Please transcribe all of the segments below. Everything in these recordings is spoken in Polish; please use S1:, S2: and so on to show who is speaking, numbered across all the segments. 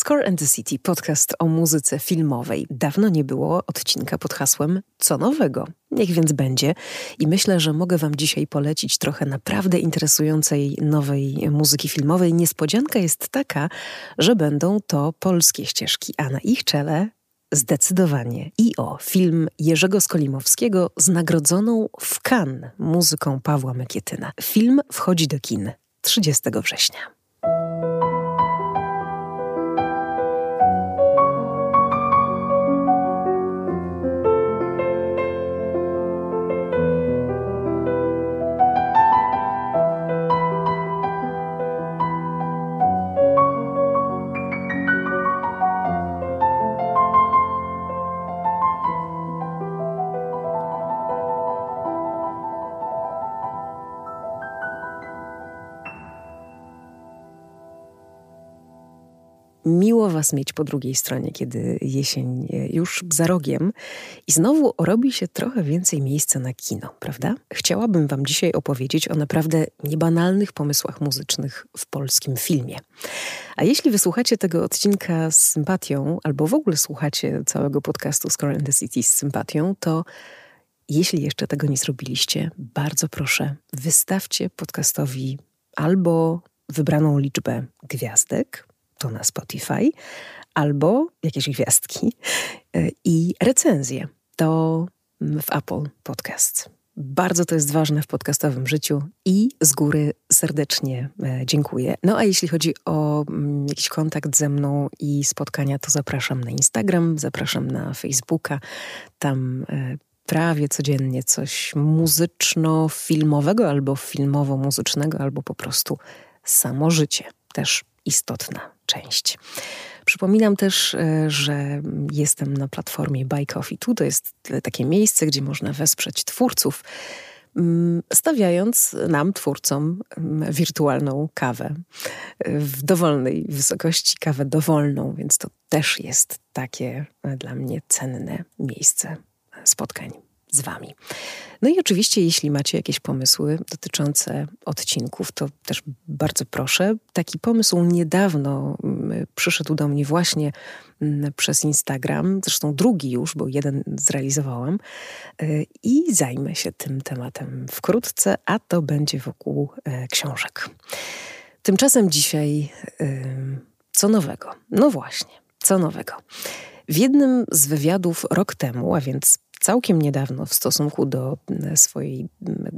S1: Score and the City, podcast o muzyce filmowej. Dawno nie było odcinka pod hasłem Co nowego? Niech więc będzie. I myślę, że mogę Wam dzisiaj polecić trochę naprawdę interesującej nowej muzyki filmowej. Niespodzianka jest taka, że będą to polskie ścieżki, a na ich czele Zdecydowanie. I o film Jerzego Skolimowskiego z nagrodzoną w Cannes muzyką Pawła Mekietyna. Film wchodzi do kin 30 września. Miło Was mieć po drugiej stronie, kiedy jesień e, już za rogiem i znowu robi się trochę więcej miejsca na kino, prawda? Chciałabym Wam dzisiaj opowiedzieć o naprawdę niebanalnych pomysłach muzycznych w polskim filmie. A jeśli wysłuchacie tego odcinka z sympatią, albo w ogóle słuchacie całego podcastu Score in the City z sympatią, to jeśli jeszcze tego nie zrobiliście, bardzo proszę, wystawcie podcastowi albo wybraną liczbę gwiazdek, to na Spotify, albo jakieś gwiazdki e, i recenzje to w Apple Podcasts. Bardzo to jest ważne w podcastowym życiu i z góry serdecznie e, dziękuję. No a jeśli chodzi o mm, jakiś kontakt ze mną i spotkania, to zapraszam na Instagram, zapraszam na Facebooka. Tam e, prawie codziennie coś muzyczno-filmowego albo filmowo-muzycznego, albo po prostu samo życie. Też istotna część. Przypominam też, e, że jestem na platformie Buy Coffee. Tu to jest takie miejsce, gdzie można wesprzeć twórców, mm, stawiając nam, twórcom, mm, wirtualną kawę w dowolnej wysokości, kawę dowolną, więc to też jest takie e, dla mnie cenne miejsce spotkań z Wami. No i oczywiście, jeśli macie jakieś pomysły dotyczące odcinków, to też bardzo proszę. Taki pomysł niedawno mm, przyszedł do mnie właśnie mm, przez Instagram, zresztą drugi już, bo jeden zrealizowałam, y, i zajmę się tym tematem wkrótce, a to będzie wokół e, książek. Tymczasem dzisiaj co nowego? No właśnie, co nowego. W jednym z wywiadów rok temu, a więc całkiem niedawno w stosunku do mm, swojej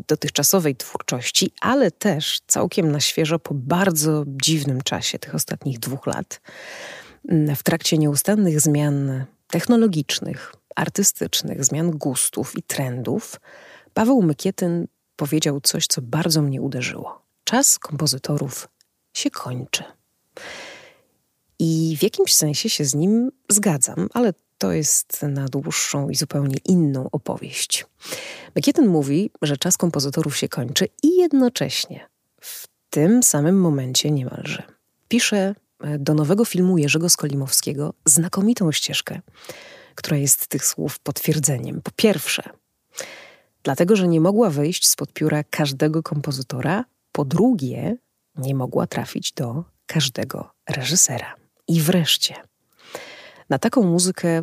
S1: dotychczasowej twórczości, ale też całkiem na świeżo po bardzo dziwnym czasie tych ostatnich dwóch lat, w trakcie nieustannych zmian technologicznych, artystycznych, zmian gustów i trendów, Paweł Mykietyn powiedział coś, co bardzo mnie uderzyło. Czas kompozytorów się kończy. I w jakimś sensie się z nim zgadzam, ale to jest na dłuższą i zupełnie inną opowieść. Bekieten mówi, że czas kompozytorów się kończy i jednocześnie w tym samym momencie niemalże pisze e, do nowego filmu Jerzego Skolimowskiego znakomitą ścieżkę, która jest tych słów potwierdzeniem. Po pierwsze, dlatego, że nie mogła wyjść spod pióra każdego kompozytora, po drugie, nie mogła trafić do każdego reżysera. I wreszcie, na taką muzykę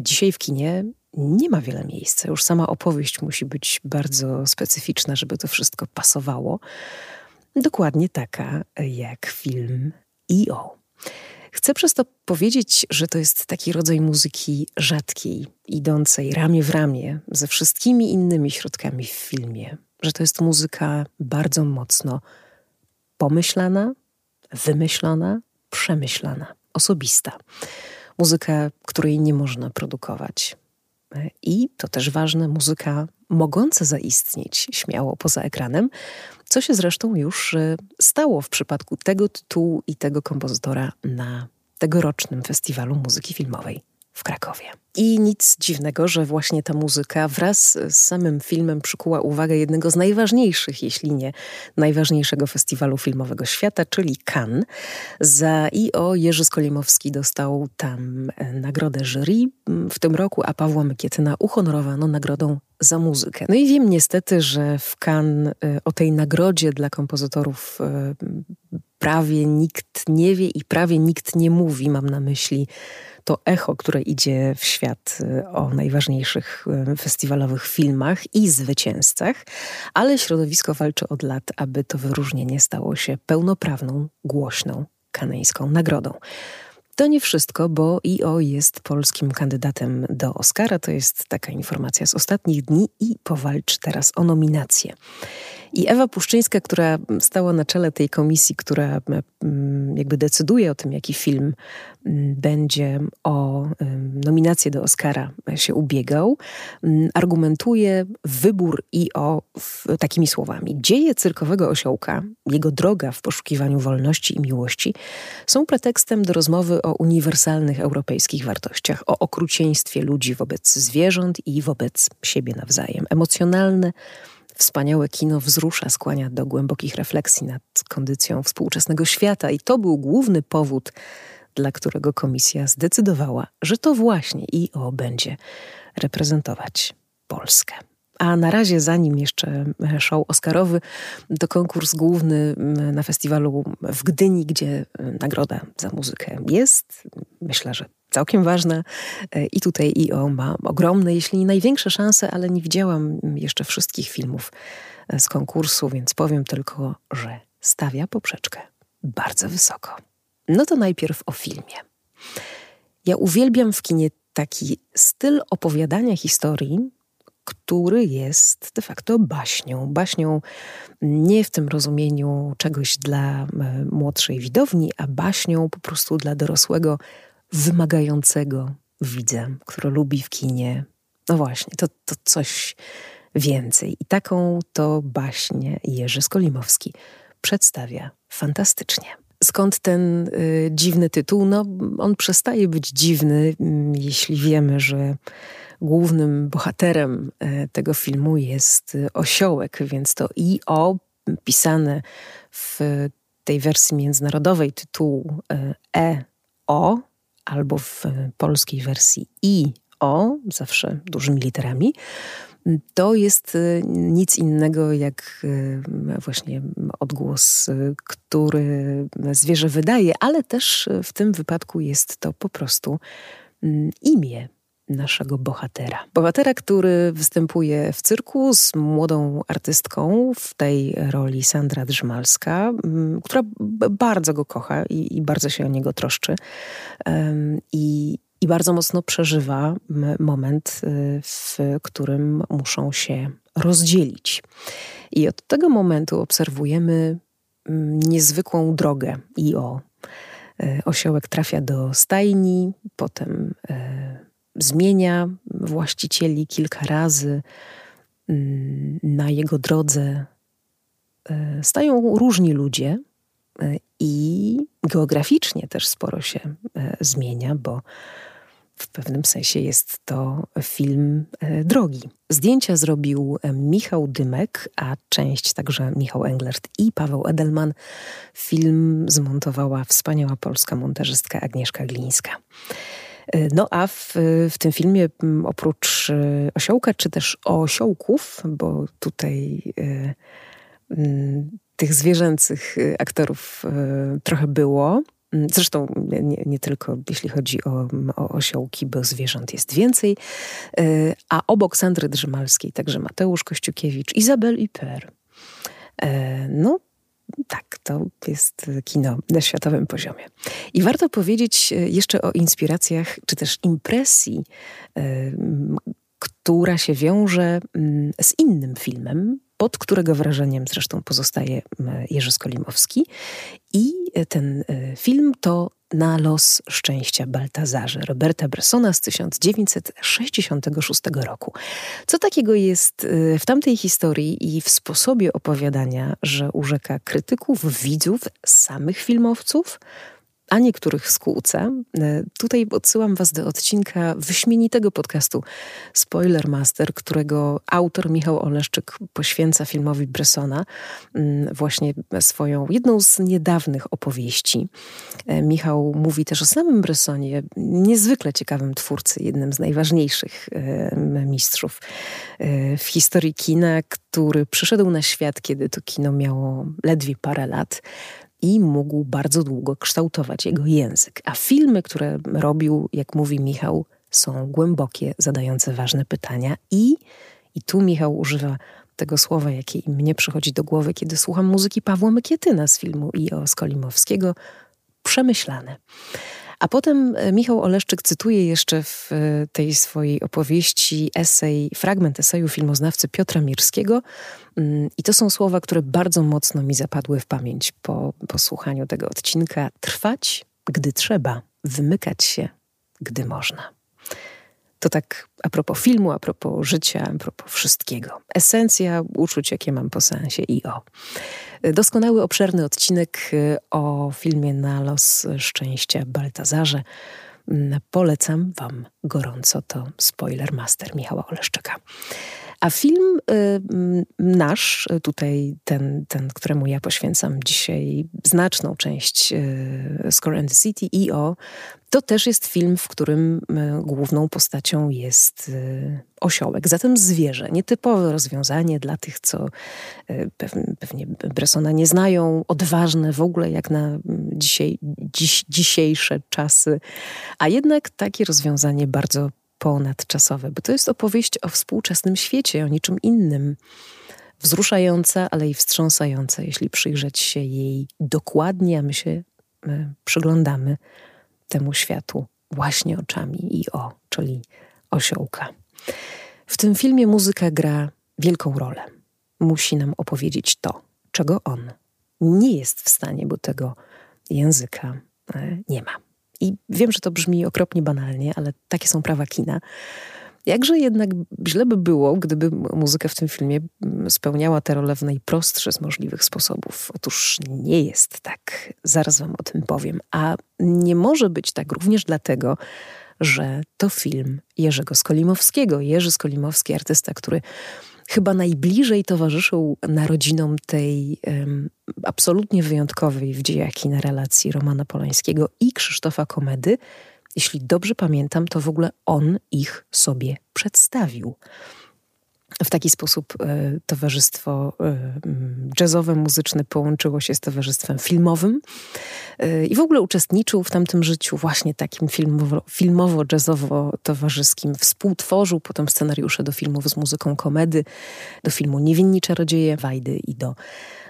S1: dzisiaj w kinie nie ma wiele miejsca. Już sama opowieść musi być bardzo specyficzna, żeby to wszystko pasowało. Dokładnie taka jak film I.O. Chcę przez to powiedzieć, że to jest taki rodzaj muzyki rzadkiej, idącej ramię w ramię ze wszystkimi innymi środkami w filmie, że to jest muzyka bardzo mocno pomyślana, wymyślona, przemyślana, osobista muzykę, której nie można produkować. I to też ważne, muzyka mogąca zaistnieć śmiało poza ekranem, co się zresztą już e, stało w przypadku tego tytułu i tego kompozytora na tegorocznym Festiwalu Muzyki Filmowej w Krakowie. I nic dziwnego, że właśnie ta muzyka wraz z samym filmem przykuła uwagę jednego z najważniejszych, jeśli nie najważniejszego festiwalu filmowego świata, czyli Cannes. Za I.O. Jerzy Skolimowski dostał tam e, nagrodę jury w tym roku, a Pawła Mykietyna uhonorowano nagrodą za muzykę. No i wiem niestety, że w Cannes e, o tej nagrodzie dla kompozytorów e, prawie nikt nie wie i prawie nikt nie mówi. Mam na myśli to echo, które idzie w świat y, o najważniejszych y, festiwalowych filmach i zwycięzcach, ale środowisko walczy od lat, aby to wyróżnienie stało się pełnoprawną, głośną, kanańską nagrodą. To nie wszystko, bo IO jest polskim kandydatem do Oscara. To jest taka informacja z ostatnich dni i powalczy teraz o nominację. I Ewa Puszczyńska, która stała na czele tej komisji, która mm, jakby decyduje o tym, jaki film mm, będzie o nominację do Oscara się ubiegał, mm, argumentuje wybór i o takimi słowami. Dzieje cyrkowego osiołka, jego droga w poszukiwaniu wolności i miłości są pretekstem do rozmowy o uniwersalnych europejskich wartościach, o okrucieństwie ludzi wobec zwierząt i wobec siebie nawzajem. Emocjonalne, Wspaniałe kino wzrusza, skłania do głębokich refleksji nad kondycją współczesnego świata, i to był główny powód, dla którego komisja zdecydowała, że to właśnie IO będzie reprezentować Polskę. A na razie, zanim jeszcze show Oscarowy, to konkurs główny na festiwalu w Gdyni, gdzie nagroda za muzykę jest. Myślę, że całkiem ważna e, i tutaj IO ma ogromne, jeśli nie największe szanse, ale nie widziałam jeszcze wszystkich filmów e, z konkursu, więc powiem tylko, że stawia poprzeczkę bardzo wysoko. No to najpierw o filmie. Ja uwielbiam w kinie taki styl opowiadania historii, który jest de facto baśnią. Baśnią nie w tym rozumieniu czegoś dla e, młodszej widowni, a baśnią po prostu dla dorosłego wymagającego widza, który lubi w kinie. No właśnie, to, to coś więcej. I taką to baśnię Jerzy Skolimowski przedstawia fantastycznie. Skąd ten y, dziwny tytuł? No, on przestaje być dziwny, mm, jeśli wiemy, że głównym bohaterem y, tego filmu jest y, osiołek, więc to i o pisane w tej wersji międzynarodowej tytułu y, E o albo w polskiej wersji i o, zawsze dużymi literami, to jest y, nic innego jak y, właśnie odgłos, y, który zwierzę wydaje, ale też w tym wypadku jest to po prostu mm, imię naszego bohatera. Bohatera, który występuje w cyrku z młodą artystką, w tej roli Sandra Drzmalska, mm, która bardzo go kocha i, i bardzo się o niego troszczy. I, i bardzo mocno przeżywa moment, y, w którym muszą się rozdzielić. I od tego momentu obserwujemy niezwykłą drogę i o. Y, osiołek trafia do stajni, potem y, zmienia właścicieli kilka razy. Na jego drodze stają różni ludzie i geograficznie też sporo się zmienia, bo w pewnym sensie jest to film drogi. Zdjęcia zrobił Michał Dymek, a część także Michał Englert i Paweł Edelman. Film zmontowała wspaniała polska montażystka Agnieszka Glińska. E, no a w, w tym filmie oprócz e, osiołka, czy też osiołków, bo tutaj y, y, tych zwierzęcych aktorów y, trochę było, Zresztą nie, nie, tylko jeśli chodzi o, o, osiołki, bo zwierząt jest więcej. A obok Sandry Drzymalskiej także Mateusz Kościukiewicz, Izabel Iper. No, tak, to jest kino na światowym poziomie. I warto powiedzieć e, jeszcze o inspiracjach, czy też impresji, e, która się wiąże mm, z innym filmem, pod którego wrażeniem zresztą pozostaje Jerzy Skolimowski. I e, ten film to na los szczęścia Baltazarze Roberta Bressona z 1966 roku. Co takiego jest y, w tamtej historii i w sposobie opowiadania, że urzeka krytyków, widzów, samych filmowców, a niektórych skłóca. E, tutaj odsyłam Was do odcinka wyśmienitego podcastu Spoiler Master, którego autor Michał Oleszczyk poświęca filmowi Bressona mm, właśnie swoją jedną z niedawnych opowieści. E, Michał mówi też o samym Bressonie, niezwykle ciekawym twórcy, jednym z najważniejszych e, mistrzów w historii kina, który przyszedł na świat, kiedy to kino miało ledwie parę lat i mógł bardzo długo kształtować jego język. A filmy, które robił, jak mówi Michał, są głębokie, zadające ważne pytania i, i tu Michał używa tego słowa, jakie mnie przychodzi do głowy, kiedy słucham muzyki Pawła Mykietyna z filmu I.O. Skolimowskiego, przemyślane. A potem e, Michał Oleszczyk cytuje jeszcze w e, tej swojej opowieści esej, fragment eseju filmoznawcy Piotra Mirskiego. Mm, I to są słowa, które bardzo mocno mi zapadły w pamięć po posłuchaniu tego odcinka. Trwać, gdy trzeba, wymykać się, gdy można. To tak a propos filmu, a propos życia, a propos wszystkiego. Esencja uczuć, jakie mam po sensie i o. Doskonały, obszerny odcinek y, o filmie Na los szczęścia Baltazarze. Mm, polecam Wam gorąco. To spoiler master Michała Oleszczyka. A film y, nasz, tutaj ten, ten, któremu ja poświęcam dzisiaj znaczną część y, Score and the City, IO, to też jest film, w którym y, główną postacią jest y, osiołek. Zatem zwierzę. Nietypowe rozwiązanie dla tych, co y, pewnie, Bressona nie znają. Odważne w ogóle jak na dzisiaj, dziś, dzisiejsze czasy. A jednak takie rozwiązanie bardzo ponadczasowe, bo to jest opowieść o współczesnym świecie, o niczym innym. Wzruszająca, ale i wstrząsająca, jeśli przyjrzeć się jej dokładnie, a my się my przyglądamy temu światu właśnie oczami i o, czyli osiołka. W tym filmie muzyka gra wielką rolę. Musi nam opowiedzieć to, czego on nie jest w stanie, bo tego języka e, nie ma. I wiem, że to brzmi okropnie banalnie, ale takie są prawa kina. Jakże jednak źle by było, gdyby muzyka w tym filmie spełniała tę rolę w najprostszy z możliwych sposobów. Otóż nie jest tak. Zaraz wam o tym powiem. A nie może być tak również dlatego, że to film Jerzego Skolimowskiego. Jerzy Skolimowski, artysta, który chyba najbliżej towarzyszył narodzinom tej um, absolutnie wyjątkowej w dziejach kina relacji Romana Polańskiego i Krzysztofa Komedy, jeśli dobrze pamiętam, to w ogóle on ich sobie przedstawił. W taki sposób e, towarzystwo e, jazzowe, muzyczne połączyło się z towarzystwem filmowym e, i w ogóle uczestniczył w tamtym życiu właśnie takim filmowo, filmowo-jazzowo-towarzyskim. Współtworzył potem scenariusze do filmów z muzyką komedy, do filmu Niewinni Czarodzieje, Wajdy i do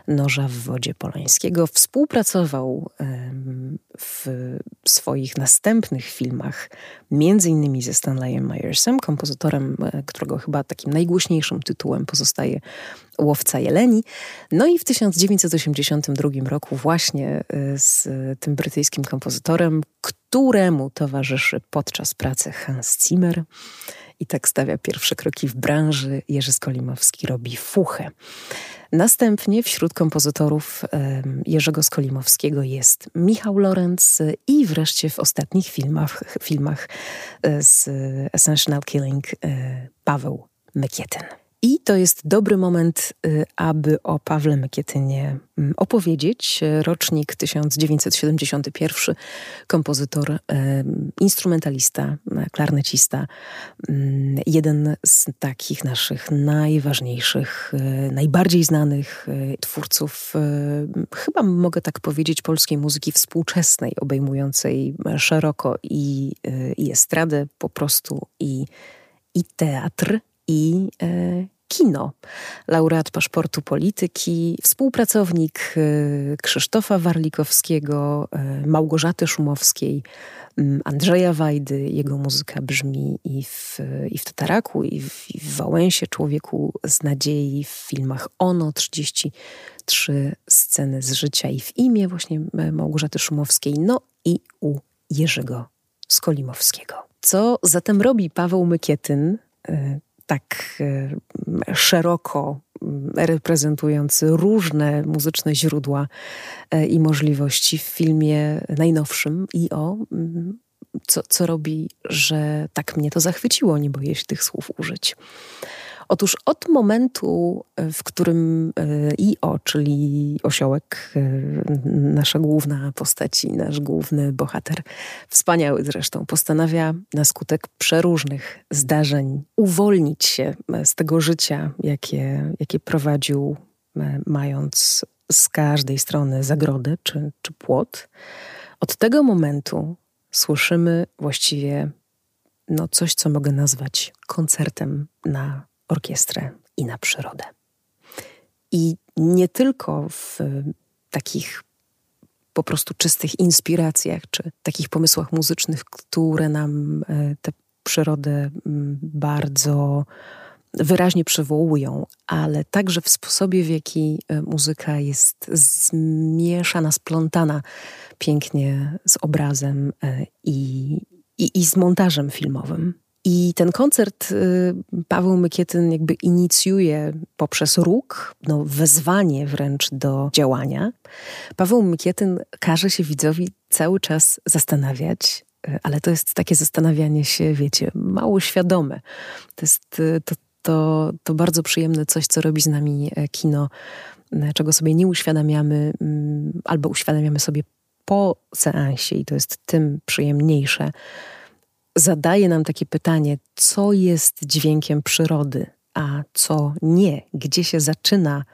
S1: Noża w Wodzie Polańskiego. Współpracował w swoich następnych filmach, między innymi ze Stanleyem Myersem, kompozytorem, e, którego chyba takim najgłośniejszym tytułem pozostaje Łowca Jeleni. No i w 1982 roku właśnie e, z tym brytyjskim kompozytorem, któremu towarzyszy podczas pracy Hans Zimmer, i tak stawia pierwsze kroki w branży. Jerzy Skolimowski robi fuchę. Następnie wśród kompozytorów Jerzego Skolimowskiego jest Michał Lorenz i wreszcie w ostatnich filmach, filmach e, z Essential Killing e, Paweł Mykietyn. I to jest dobry moment, y, aby o Pawle Mykietynie mm, opowiedzieć. Rocznik 1971, kompozytor, instrumentalista, klarnecista, mm, jeden z takich naszych najważniejszych, y, najbardziej znanych y, twórców, chyba mogę tak powiedzieć, polskiej muzyki współczesnej, obejmującej szeroko i, i estradę po prostu, i, i teatr, i kino. Laureat paszportu polityki, współpracownik e, Krzysztofa Warlikowskiego, e, Małgorzaty Szumowskiej, Andrzeja Wajdy. Jego muzyka brzmi i w, i w Tataraku, i w, i w Wałęsie, Człowieku z nadziei, w filmach Ono, 33 sceny z życia i w imię właśnie Małgorzaty Szumowskiej, no i u Jerzego Skolimowskiego. Co zatem robi Paweł Mykietyn, tak e, szeroko reprezentujący różne muzyczne źródła e, i możliwości w filmie najnowszym i o co, co robi, że tak mnie to zachwyciło, nie boję się tych słów użyć. Otóż od momentu, e, w którym e, IO, czyli osiołek, e, nasza główna postać i nasz główny bohater, wspaniały zresztą, postanawia na skutek przeróżnych zdarzeń uwolnić się z tego życia, jakie, jakie prowadził, mając z każdej strony zagrodę czy, czy płot, od tego momentu słyszymy właściwie no, coś, co mogę nazwać koncertem na orkiestrę i na przyrodę. I nie tylko w takich po prostu czystych inspiracjach, czy takich pomysłach muzycznych, które nam e, tę przyrodę bardzo wyraźnie przywołują, ale także w sposobie, w jaki e, muzyka jest zmieszana, splątana pięknie z obrazem e, i, i, i z montażem filmowym. I ten koncert y, Paweł Mykietyn jakby inicjuje poprzez róg, no wezwanie wręcz do działania. Paweł Mykietyn każe się widzowi cały czas zastanawiać, y, ale to jest takie zastanawianie się, wiecie, mało świadome. To jest y, to, to, to bardzo przyjemne coś, co robi z nami e, kino, czego sobie nie uświadamiamy, mm, albo uświadamiamy sobie po seansie i to jest tym przyjemniejsze zadaje nam takie pytanie, co jest dźwiękiem przyrody, a co nie, gdzie się zaczyna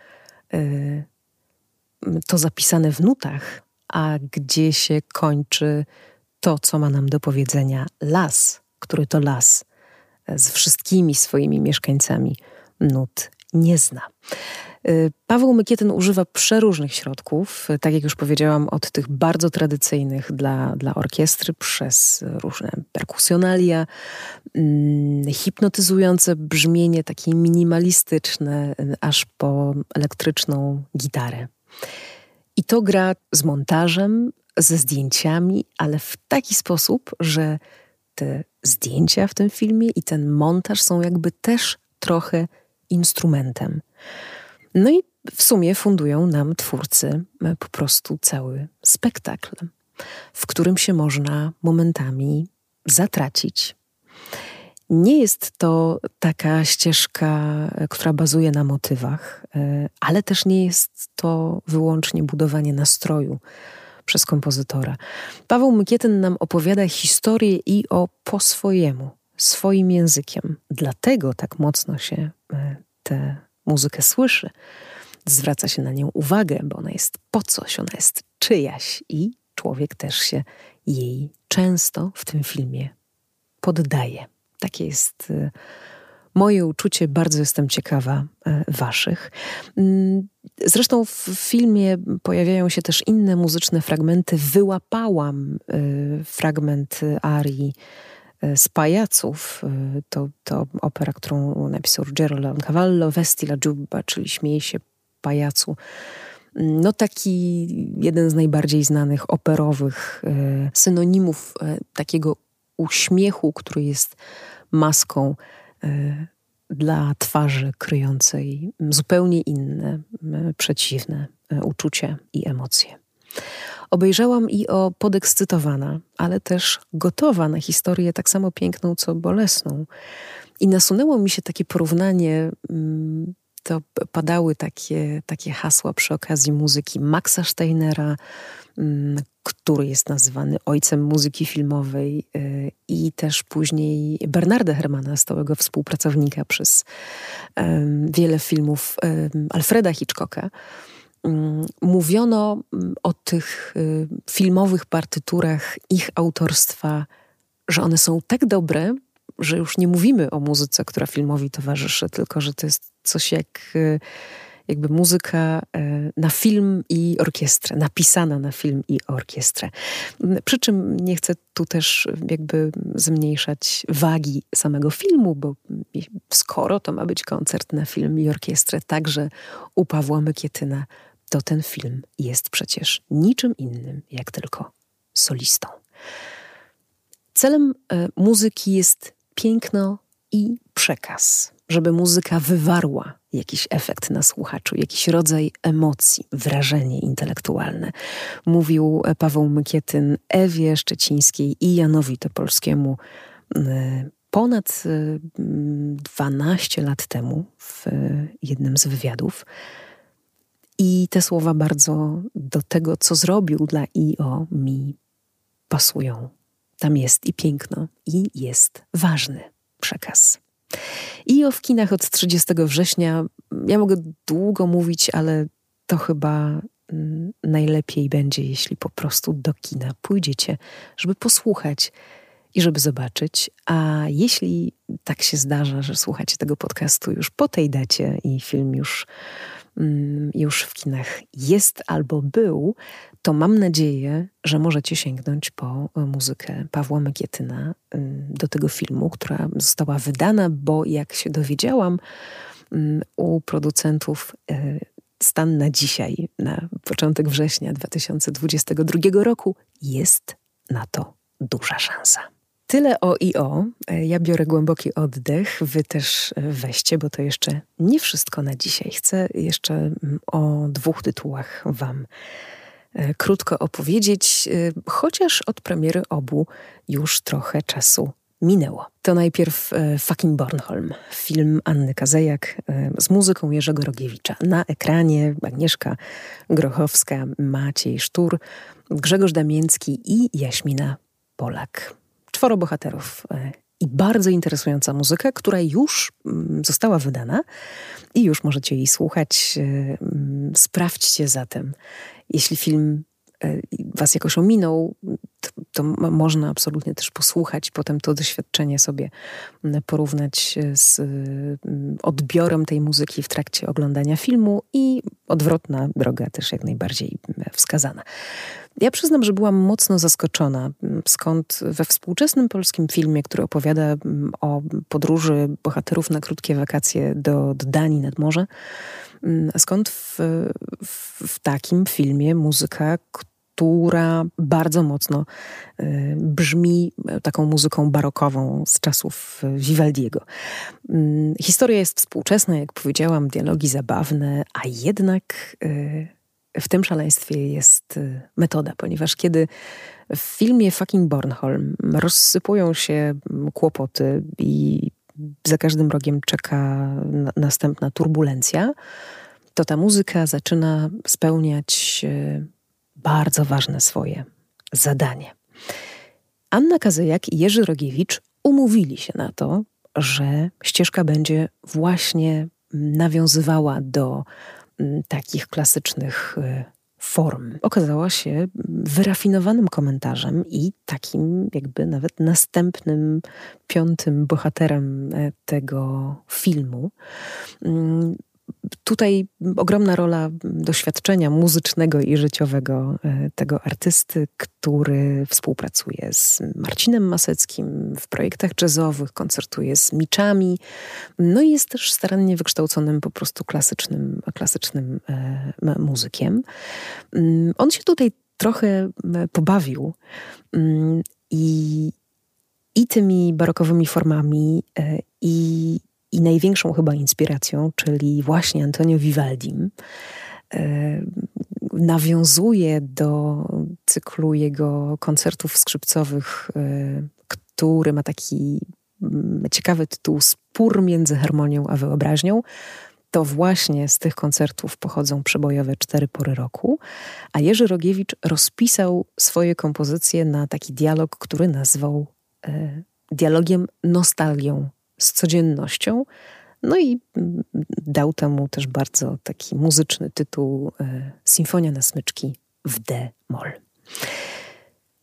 S1: y, to zapisane w nutach, a gdzie się kończy to, co ma nam do powiedzenia las, który to las z wszystkimi swoimi mieszkańcami nut nie zna. Y, Paweł Mykietyn używa przeróżnych środków, tak jak już powiedziałam, od tych bardzo tradycyjnych dla, dla orkiestry, przez różne perkusjonalia, mm, hipnotyzujące brzmienie, takie minimalistyczne, aż po elektryczną gitarę. I to gra z montażem, ze zdjęciami, ale w taki sposób, że te zdjęcia w tym filmie i ten montaż są jakby też trochę instrumentem. No i w sumie fundują nam twórcy e, po prostu cały spektakl, w którym się można momentami zatracić. Nie jest to taka ścieżka, e, która bazuje na motywach, e, ale też nie jest to wyłącznie budowanie nastroju przez kompozytora. Paweł Mykietyn nam opowiada historię i o po swojemu, swoim językiem. Dlatego tak mocno się tę muzykę słyszy, zwraca się na nią uwagę, bo ona jest po coś, ona jest czyjaś i człowiek też się jej często w tym filmie poddaje. Takie jest y, moje uczucie, bardzo jestem ciekawa y, Waszych. Mm, zresztą w filmie pojawiają się też inne muzyczne fragmenty. Wyłapałam y, fragment arii z pajaców. To, to opera, którą napisał Ruggero Leoncavallo, Vesti la Giubba, czyli Śmieje się pajacu. No taki jeden z najbardziej znanych operowych e, synonimów e, takiego uśmiechu, który jest maską e, dla twarzy kryjącej zupełnie inne, przeciwne uczucia i emocje. Obejrzałam i o podekscytowana, ale też gotowa na historię tak samo piękną, co bolesną. I nasunęło mi się takie porównanie mm, to padały takie, takie hasła przy okazji muzyki Maxa Steinera, mm, który jest nazywany ojcem muzyki filmowej, y, i też później Bernarda Hermana, stałego współpracownika przez wiele filmów Alfreda Hitchcocka. Mm, mówiono mm, o tych y, filmowych partyturach ich autorstwa, że one są tak dobre, że już nie mówimy o muzyce, która filmowi towarzyszy, tylko że to jest coś jak e, jakby muzyka e, na film i orkiestrę, napisana na film i orkiestrę. Przy czym nie chcę tu też jakby zmniejszać wagi samego filmu, bo skoro to ma być koncert na film i orkiestrę, także u Pawła Mykietyna, to ten film jest przecież niczym innym jak tylko solistą. Celem e, muzyki jest piękno i przekaz, żeby muzyka wywarła jakiś efekt na słuchaczu, jakiś rodzaj emocji, wrażenie intelektualne. Mówił Paweł Mykietyn Ewie Szczecińskiej i Janowi Topolskiemu ponad 12 y, lat temu w jednym z wywiadów. I te słowa bardzo do tego, co zrobił dla IO, mi pasują. Tam jest i piękno, i jest ważny przekaz. I o w kinach od 30 września ja mogę długo mówić, ale to chyba mm, najlepiej będzie, jeśli po prostu do kina pójdziecie, żeby posłuchać i żeby zobaczyć. A jeśli tak się zdarza, że słuchacie tego podcastu już po tej dacie i film już, mm, już w kinach jest albo był, to mam nadzieję, że możecie sięgnąć po muzykę Pawła Mekietyna mm, do tego filmu, która została wydana, bo jak się dowiedziałam, mm, u producentów e, stan na dzisiaj, na początek września 2022 roku, jest na to duża szansa. Tyle o i o. Ja biorę głęboki oddech, wy też weźcie, bo to jeszcze nie wszystko na dzisiaj. Chcę jeszcze mm, o dwóch tytułach wam e, krótko opowiedzieć, e, chociaż od premiery obu już trochę czasu minęło. To najpierw e, Fucking Bornholm, film Anny Kazejak z muzyką Jerzego Rogiewicza. Na ekranie Agnieszka Grochowska, Maciej Sztur, Grzegorz Damięcki i Jaśmina Polak czworo bohaterów e, i bardzo interesująca muzyka, która już mm, została wydana i już możecie jej słuchać. E, mm, sprawdźcie zatem, jeśli film e, Was jakoś ominął, to, to, można absolutnie też posłuchać, potem to doświadczenie sobie mm, porównać z odbiorem tej muzyki w trakcie oglądania filmu i odwrotna droga też jak najbardziej wskazana. Ja przyznam, że byłam mocno zaskoczona, skąd we współczesnym polskim filmie, który opowiada mm, o podróży bohaterów na krótkie wakacje do, do Danii nad morze, mm, skąd w, w, takim filmie muzyka, która bardzo mocno y, brzmi taką muzyką barokową z czasów Vivaldiego. Mm, historia jest współczesna, jak powiedziałam, dialogi zabawne, a jednak y, w tym szaleństwie jest y, metoda, ponieważ kiedy w filmie Fucking Bornholm rozsypują się kłopoty i za każdym rogiem czeka następna turbulencja, to ta muzyka zaczyna spełniać y, bardzo ważne swoje zadanie. Anna Kazejak i Jerzy Rogiewicz umówili się na to, że ścieżka będzie właśnie nawiązywała do takich klasycznych y, form okazała się wyrafinowanym komentarzem i takim jakby nawet następnym, piątym bohaterem e, tego filmu. Tutaj ogromna rola doświadczenia muzycznego i życiowego e, tego artysty, który współpracuje z Marcinem Maseckim w projektach jazzowych, koncertuje z Miczami, no i jest też starannie wykształconym po prostu klasycznym, klasycznym e, muzykiem. Mm, on się tutaj trochę pobawił mm, i, i tymi barokowymi formami, e, i, i największą chyba inspiracją, czyli właśnie Antonio Vivaldim, e, nawiązuje do cyklu jego koncertów skrzypcowych, e, który ma taki mm, ciekawy tytuł Spór między harmonią a wyobraźnią. To właśnie z tych koncertów pochodzą przebojowe cztery pory roku, a Jerzy Rogiewicz rozpisał swoje kompozycje na taki dialog, który nazwał e, dialogiem nostalgią z codziennością. No i mm, dał temu też bardzo taki muzyczny tytuł e, Sinfonia na smyczki w D-moll.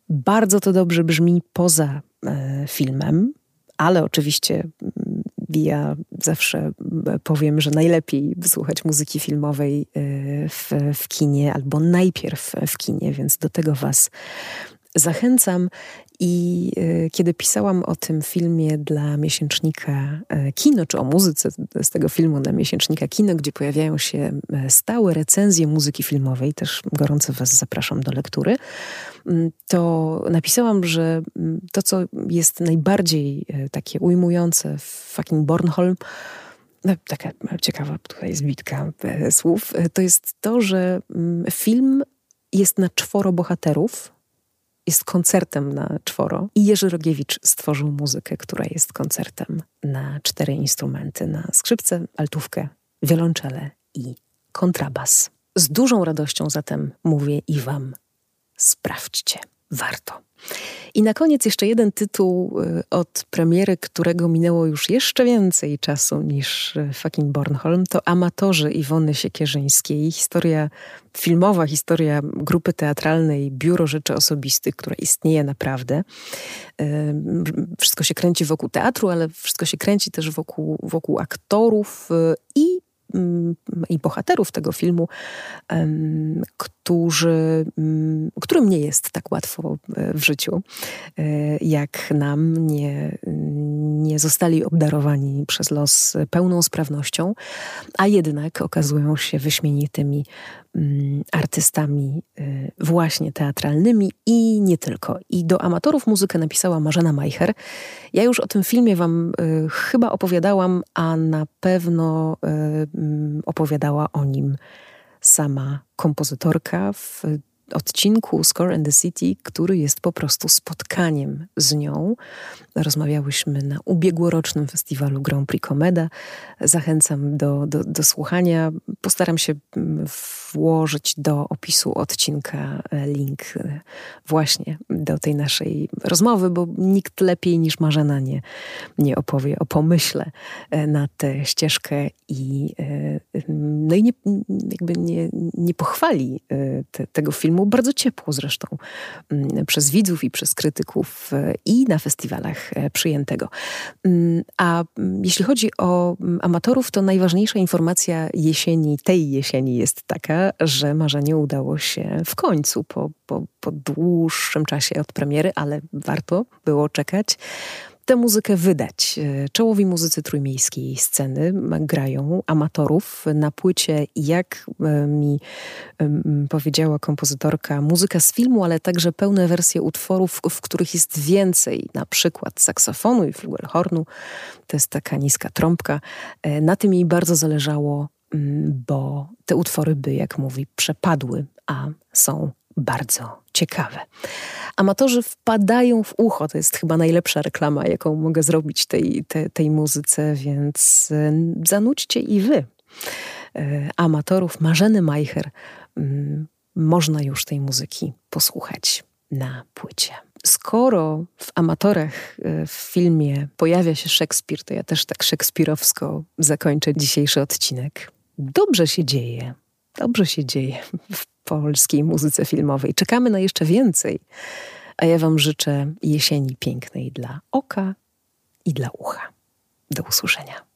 S1: Bardzo to dobrze brzmi poza e, filmem, ale oczywiście mm, ja zawsze e, powiem, że najlepiej słuchać muzyki filmowej w, w kinie albo najpierw w kinie, więc do tego Was zachęcam. I e, kiedy pisałam o tym filmie dla miesięcznika e, Kino, czy o muzyce z tego filmu dla miesięcznika Kino, gdzie pojawiają się e, stałe recenzje muzyki filmowej, też gorąco Was zapraszam do lektury, to napisałam, że to, co jest najbardziej takie ujmujące w fucking Bornholm, no, taka ciekawa tutaj zbitka słów, to jest to, że film jest na czworo bohaterów, jest koncertem na czworo i Jerzy Rogiewicz stworzył muzykę, która jest koncertem na cztery instrumenty, na skrzypce, altówkę, wiolonczele i kontrabas. Z dużą radością zatem mówię i wam, sprawdźcie, warto. I na koniec jeszcze jeden tytuł y, od premiery, którego minęło już jeszcze więcej czasu niż y, fucking Bornholm. To Amatorzy Iwony Siekierzyńskiej. Historia filmowa, historia grupy teatralnej Biuro Rzeczy Osobistych, która istnieje naprawdę. Y, wszystko się kręci wokół teatru, ale wszystko się kręci też wokół, wokół aktorów i i bohaterów tego filmu, którzy, mm, którym nie jest tak łatwo e, w życiu, e, jak nam nie, nie zostali obdarowani przez los pełną sprawnością, a jednak okazują się wyśmienitymi Mm, artystami y, właśnie teatralnymi i nie tylko. I do amatorów muzykę napisała Marzena Majcher. Ja już o tym filmie wam y, chyba opowiadałam, a na pewno y, mm, opowiadała o nim sama kompozytorka w odcinku Score and the City, który jest po prostu spotkaniem z nią. Rozmawiałyśmy na ubiegłorocznym festiwalu Grand Prix Comeda. Zachęcam do, do, do słuchania. Postaram się mm, włożyć do opisu odcinka e, link e, właśnie do tej naszej rozmowy, bo nikt lepiej niż Marzena nie, nie opowie o pomyśle e, na tę ścieżkę i, no i nie, jakby nie, nie pochwali te, tego filmu, bardzo ciepło zresztą przez widzów i przez krytyków i na festiwalach przyjętego. A jeśli chodzi o amatorów, to najważniejsza informacja jesieni, tej jesieni jest taka, że marzenie udało się w końcu, po, po, po dłuższym czasie od premiery, ale warto było czekać tę muzykę wydać. Czołowi muzycy trójmiejskiej sceny grają amatorów na płycie, jak e, mi powiedziała kompozytorka, muzyka z filmu, ale także pełne wersje utworów, w których jest więcej, na przykład saksofonu i flugelhornu. To jest taka niska trąbka. E, na tym jej bardzo zależało bo te utwory by, jak mówi, przepadły, a są bardzo ciekawe. Amatorzy wpadają w ucho, to jest chyba najlepsza reklama, jaką mogę zrobić tej, tej, tej muzyce, więc y, zanudźcie i wy. Y, amatorów Marzeny Majcher mm, można już tej muzyki posłuchać na płycie. Skoro w amatorach y, w filmie pojawia się Szekspir, to ja też tak szekspirowsko zakończę dzisiejszy odcinek dobrze się dzieje. Dobrze się dzieje w polskiej muzyce filmowej. Czekamy na jeszcze więcej. A ja Wam życzę jesieni pięknej dla oka i dla ucha. Do usłyszenia.